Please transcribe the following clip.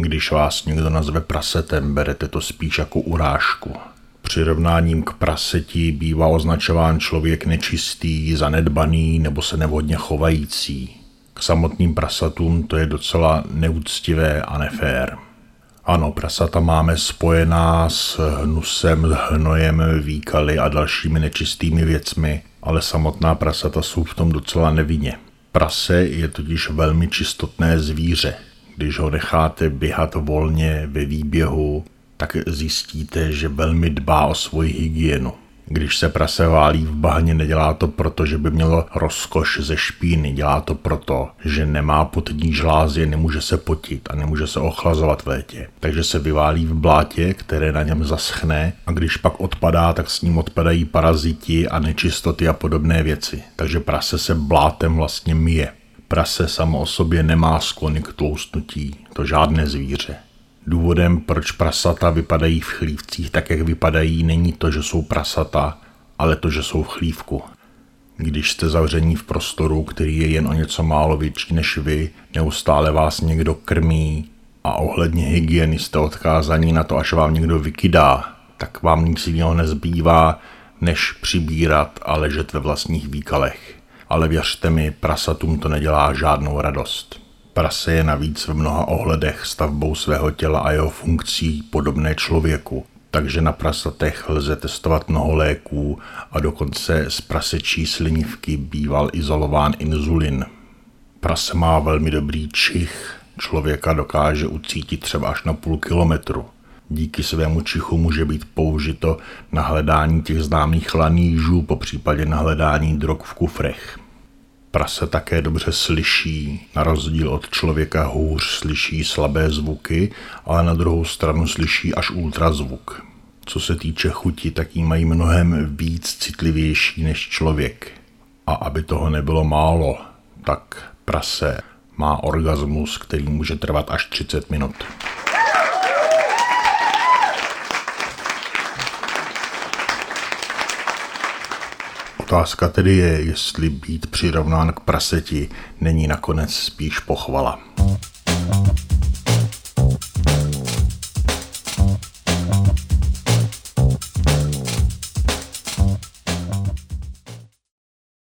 Když vás někdo nazve prasetem, berete to spíš jako urážku. Přirovnáním k prasetí bývá označován člověk nečistý, zanedbaný nebo se nevhodně chovající. K samotným prasatům to je docela neúctivé a nefér. Ano, prasata máme spojená s hnusem, hnojem, výkaly a dalšími nečistými věcmi, ale samotná prasata jsou v tom docela nevinně. Prase je totiž velmi čistotné zvíře. Když ho necháte běhat volně ve výběhu, tak zjistíte, že velmi dbá o svoji hygienu. Když se prase válí v bahně, nedělá to proto, že by mělo rozkoš ze špíny, dělá to proto, že nemá potní žlázy, nemůže se potit a nemůže se ochlazovat v létě. Takže se vyválí v blátě, které na něm zaschne a když pak odpadá, tak s ním odpadají paraziti a nečistoty a podobné věci. Takže prase se blátem vlastně myje. Prase samo o sobě nemá sklony k tloustnutí, to žádné zvíře. Důvodem, proč prasata vypadají v chlívcích tak, jak vypadají, není to, že jsou prasata, ale to, že jsou v chlívku. Když jste zavření v prostoru, který je jen o něco málo větší než vy, neustále vás někdo krmí a ohledně hygieny jste odkázaní na to, až vám někdo vykydá, tak vám nic jiného nezbývá, než přibírat a ležet ve vlastních výkalech. Ale věřte mi, prasatům to nedělá žádnou radost. Prase je navíc v mnoha ohledech stavbou svého těla a jeho funkcí podobné člověku, takže na prasatech lze testovat mnoho léků a dokonce z prasečí slinivky býval izolován inzulin. Prase má velmi dobrý čich, člověka dokáže ucítit třeba až na půl kilometru. Díky svému čichu může být použito na hledání těch známých lanížů, po případě na hledání drog v kufrech. Prase také dobře slyší, na rozdíl od člověka hůř slyší slabé zvuky, ale na druhou stranu slyší až ultrazvuk. Co se týče chuti, tak jí mají mnohem víc citlivější než člověk. A aby toho nebylo málo, tak prase má orgasmus, který může trvat až 30 minut. Otázka tedy je, jestli být přirovnán k praseti není nakonec spíš pochvala.